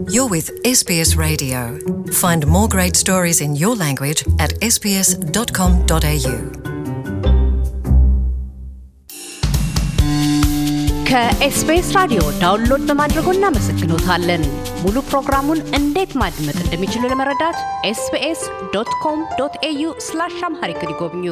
You're with SBS Radio. Find more great stories in your language at sbs.com.au. ከኤስቢኤስ ራዲዮ ዳውንሎድ በማድረጎ እናመሰግኖታለን። ሙሉ ፕሮግራሙን እንዴት ማድመጥ እንደሚችሉ ለመረዳት ኤስቢኤስ ዶት ኮም ዶት ኤዩ ስላሽ አምሃሪክ ይጎብኙ።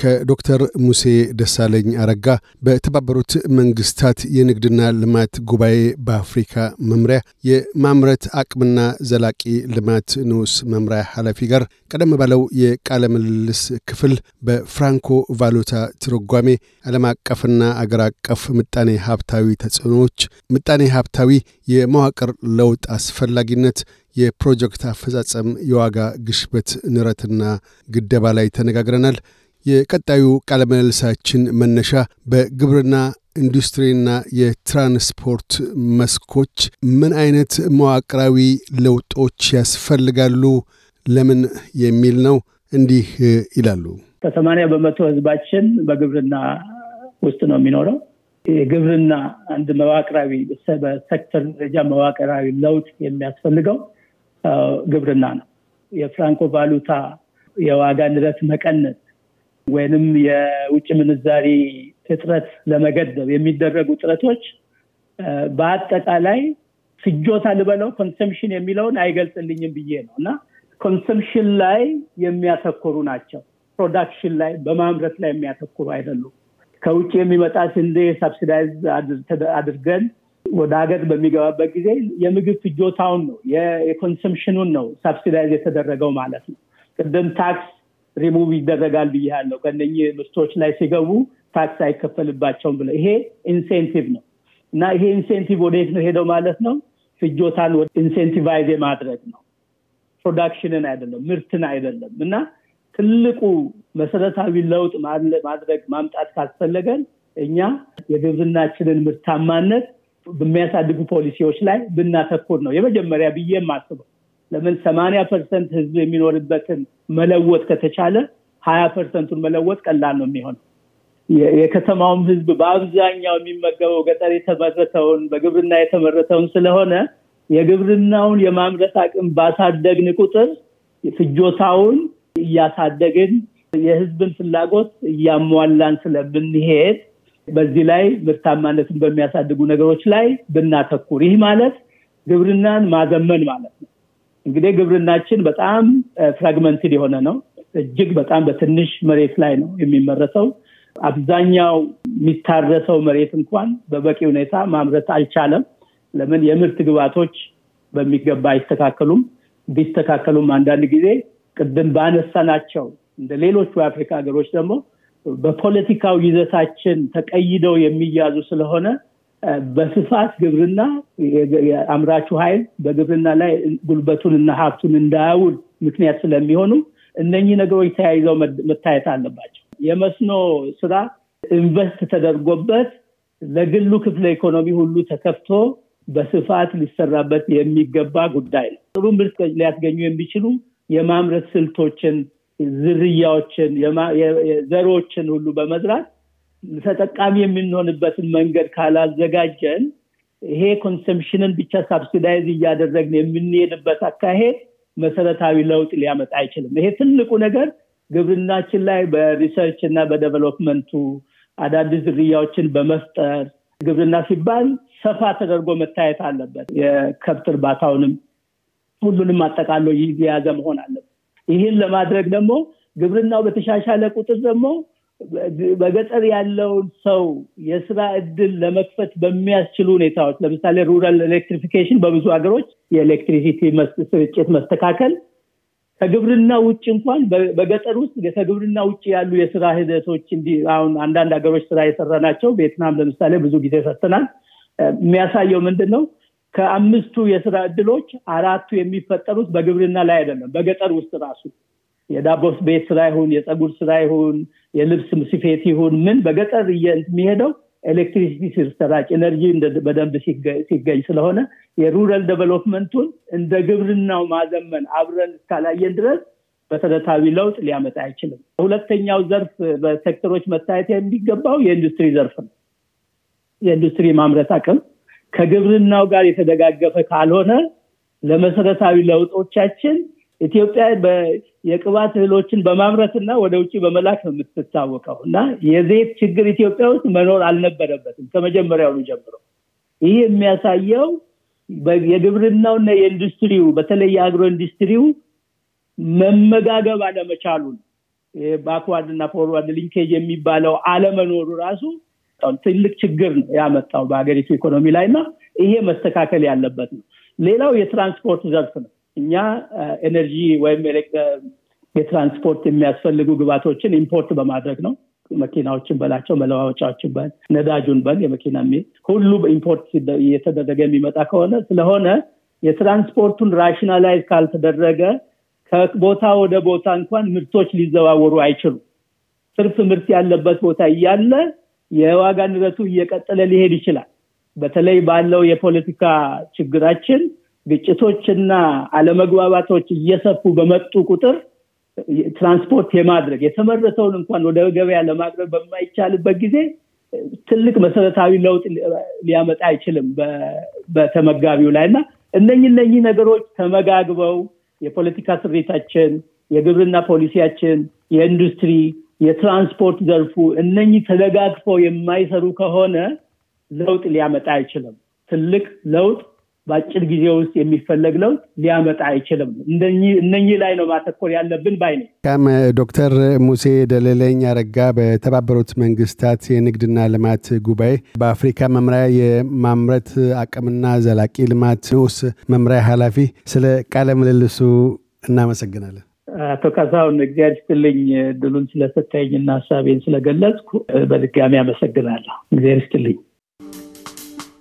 ከዶክተር ሙሴ ደሳለኝ አረጋ በተባበሩት መንግስታት የንግድና ልማት ጉባኤ በአፍሪካ መምሪያ የማምረት አቅምና ዘላቂ ልማት ንዑስ መምሪያ ኃላፊ ጋር ቀደም ባለው የቃለ ምልልስ ክፍል በፍራንኮ ቫሉታ ትርጓሜ ዓለም አቀፍና አገር አቀፍ ምጣኔ ሀብታዊ ተጽዕኖዎች፣ ምጣኔ ሀብታዊ የመዋቅር ለውጥ አስፈላጊነት፣ የፕሮጀክት አፈጻጸም፣ የዋጋ ግሽበት፣ ንረትና ግደባ ላይ ተነጋግረናል። የቀጣዩ ቃለ ምልልሳችን መነሻ በግብርና ኢንዱስትሪና የትራንስፖርት መስኮች ምን አይነት መዋቅራዊ ለውጦች ያስፈልጋሉ፣ ለምን የሚል ነው። እንዲህ ይላሉ። ከሰማንያ በመቶ ህዝባችን በግብርና ውስጥ ነው የሚኖረው። የግብርና አንድ መዋቅራዊ በሴክተር ደረጃ መዋቅራዊ ለውጥ የሚያስፈልገው ግብርና ነው። የፍራንኮ ቫሉታ የዋጋ ንረት መቀነስ ወይንም የውጭ ምንዛሪ እጥረት ለመገደብ የሚደረጉ ጥረቶች በአጠቃላይ ፍጆታ ልበለው consumption የሚለውን አይገልጽልኝም ብዬ ነው እና consumption ላይ የሚያተኩሩ ናቸው። production ላይ በማምረት ላይ የሚያተኩሩ አይደሉም። ከውጭ የሚመጣ ስንዴ subsidize አድርገን ወደ ሀገር በሚገባበት ጊዜ የምግብ ፍጆታውን ነው የ consumption ኑን ነው subsidize የተደረገው ማለት ነው። ቅድም ታክስ ሪሙቭ ይደረጋል ብያለሁ። ከነኚህ ምርቶች ላይ ሲገቡ ታክስ አይከፈልባቸውም ብለው ይሄ incentive ነው እና ይሄ incentive ወዴት ነው ሄደው ማለት ነው? ፍጆታን incentivize ማድረግ ነው፣ production ን አይደለም፣ ምርትን አይደለም። እና ትልቁ መሰረታዊ ለውጥ ማድረግ ማምጣት ካስፈለገን እኛ የግብርናችንን ምርታማነት በሚያሳድጉ ፖሊሲዎች ላይ ብናተኩር ነው የመጀመሪያ ብዬ የማስበው። ለምን ሰማንያ percent ህዝብ የሚኖርበትን መለወጥ ከተቻለ ሀያ percent ቱን መለወጥ ቀላል ነው የሚሆነው። የከተማውም ህዝብ በአብዛኛው የሚመገበው ገጠር የተመረተውን በግብርና የተመረተውን ስለሆነ የግብርናውን የማምረት አቅም ባሳደግን ቁጥር ፍጆታውን እያሳደግን የህዝብን ፍላጎት እያሟላን ስለብንሄድ በዚህ ላይ ምርታማነትን በሚያሳድጉ ነገሮች ላይ ብናተኩር፣ ይህ ማለት ግብርናን ማዘመን ማለት ነው። እንግዲህ ግብርናችን በጣም ፍራግመንትድ የሆነ ነው። እጅግ በጣም በትንሽ መሬት ላይ ነው የሚመረተው። አብዛኛው የሚታረሰው መሬት እንኳን በበቂ ሁኔታ ማምረት አልቻለም። ለምን? የምርት ግባቶች በሚገባ አይስተካከሉም። ቢስተካከሉም አንዳንድ ጊዜ ቅድም ባነሳናቸው እንደ ሌሎቹ የአፍሪካ ሀገሮች ደግሞ በፖለቲካው ይዘታችን ተቀይደው የሚያዙ ስለሆነ በስፋት ግብርና የአምራቹ ኃይል በግብርና ላይ ጉልበቱን እና ሀብቱን እንዳያውል ምክንያት ስለሚሆኑ እነኚህ ነገሮች ተያይዘው መታየት አለባቸው። የመስኖ ስራ invest ተደርጎበት ለግሉ ክፍለ ኢኮኖሚ ሁሉ ተከፍቶ በስፋት ሊሰራበት የሚገባ ጉዳይ ነው። ጥሩ ምርት ሊያስገኙ የሚችሉ የማምረት ስልቶችን፣ ዝርያዎችን፣ ዘሮችን ሁሉ በመዝራት ተጠቃሚ የምንሆንበትን መንገድ ካላዘጋጀን ይሄ consumption ን ብቻ subsidize እያደረግን የምንሄድበት አካሄድ መሰረታዊ ለውጥ ሊያመጣ አይችልም። ይሄ ትልቁ ነገር ግብርናችን ላይ በ research እና በ development ቱ አዳዲስ ዝርያዎችን በመፍጠር ግብርና ሲባል ሰፋ ተደርጎ መታየት አለበት። የከብት እርባታውንም ሁሉንም አጠቃሎ የያዘ መሆን አለበት። ይህን ለማድረግ ደግሞ ግብርናው በተሻሻለ ቁጥር ደግሞ በገጠር ያለውን ሰው የስራ እድል ለመክፈት በሚያስችሉ ሁኔታዎች ለምሳሌ rural electrification በብዙ ሀገሮች የ electricity ስርጭት መስተካከል ከግብርና ውጭ እንኳን በገጠር ውስጥ ከግብርና ውጭ ያሉ የስራ ሂደቶች እንዲ አሁን አንዳንድ ሀገሮች ስራ የሰራ ናቸው። ቬትናም ለምሳሌ ብዙ ጊዜ ሰጥተናል። የሚያሳየው ምንድን ነው? ከአምስቱ የስራ እድሎች አራቱ የሚፈጠሩት በግብርና ላይ አይደለም፣ በገጠር ውስጥ ራሱ የዳቦ ቤት ስራ ይሁን የፀጉር ስራ ይሁን የልብስ ስፌት ይሁን ምን በገጠር የሚሄደው electricity ሲሰራጭ energy በደንብ ሲገኝ ስለሆነ የ rural development ኡን እንደ ግብርናው ማዘመን አብረን እስካላየን ድረስ መሰረታዊ ለውጥ ሊያመጣ አይችልም። ሁለተኛው ዘርፍ በሴክተሮች መታየት የሚገባው የኢንዱስትሪ ዘርፍ ነው። የኢንዱስትሪ ማምረት አቅም ከግብርናው ጋር የተደጋገፈ ካልሆነ ለመሰረታዊ ለውጦቻችን ኢትዮጵያ የቅባት እህሎችን በማምረትና ወደ ውጭ በመላክ ነው የምትታወቀው። እና የዘይት ችግር ኢትዮጵያ ውስጥ መኖር አልነበረበትም ከመጀመሪያውኑ ጀምሮ። ይህ የሚያሳየው የግብርናውና የኢንዱስትሪው በተለይ የአግሮ ኢንዱስትሪው መመጋገብ አለመቻሉን backward እና forward linkage የሚባለው አለመኖሩ ራሱ ትልቅ ችግር ያመጣው በሀገሪቱ ኢኮኖሚ ላይ እና ይሄ መስተካከል ያለበት ነው። ሌላው የትራንስፖርት ዘርፍ ነው እኛ energy ወይም የትራንስፖርት የሚያስፈልጉ ግብዓቶችን import በማድረግ ነው። መኪናዎችን በላቸው መለዋወጫዎችን በል ነዳጁን በል የመኪና ሁሉ import እየተደረገ የሚመጣ ከሆነ ስለሆነ የትራንስፖርቱን rationalize ካልተደረገ ከቦታ ወደ ቦታ እንኳን ምርቶች ሊዘዋወሩ አይችሉም። ትርፍ ምርት ያለበት ቦታ እያለ የዋጋ ንረቱ እየቀጠለ ሊሄድ ይችላል። በተለይ ባለው የፖለቲካ ችግራችን ግጭቶችና አለመግባባቶች እየሰፉ በመጡ ቁጥር ትራንስፖርት የማድረግ የተመረተውን እንኳን ወደ ገበያ ለማቅረብ በማይቻልበት ጊዜ ትልቅ መሰረታዊ ለውጥ ሊያመጣ አይችልም በተመጋቢው ላይ እና እነኝ እነኚህ ነገሮች ተመጋግበው የፖለቲካ ስሬታችን የግብርና ፖሊሲያችን የኢንዱስትሪ የትራንስፖርት ዘርፉ እነኚህ ተደጋግፈው የማይሰሩ ከሆነ ለውጥ ሊያመጣ አይችልም። ትልቅ ለውጥ በአጭር ጊዜ ውስጥ የሚፈለግ ለውጥ ሊያመጣ አይችልም። እነኚህ ላይ ነው ማተኮር ያለብን ባይ ነኝ ካም ዶክተር ሙሴ ደለለኝ አረጋ በተባበሩት መንግስታት የንግድና ልማት ጉባኤ በአፍሪካ መምሪያ የማምረት አቅምና ዘላቂ ልማት ንዑስ መምሪያ ኃላፊ ስለ ቃለ ምልልሱ እናመሰግናለን። አቶ ካሳሁን እግዚአብሔር ይስጥልኝ ዕድሉን ስለሰጠኝና ሀሳቤን ስለገለጽኩ በድጋሚ አመሰግናለሁ። እግዚአብሔር ይስጥልኝ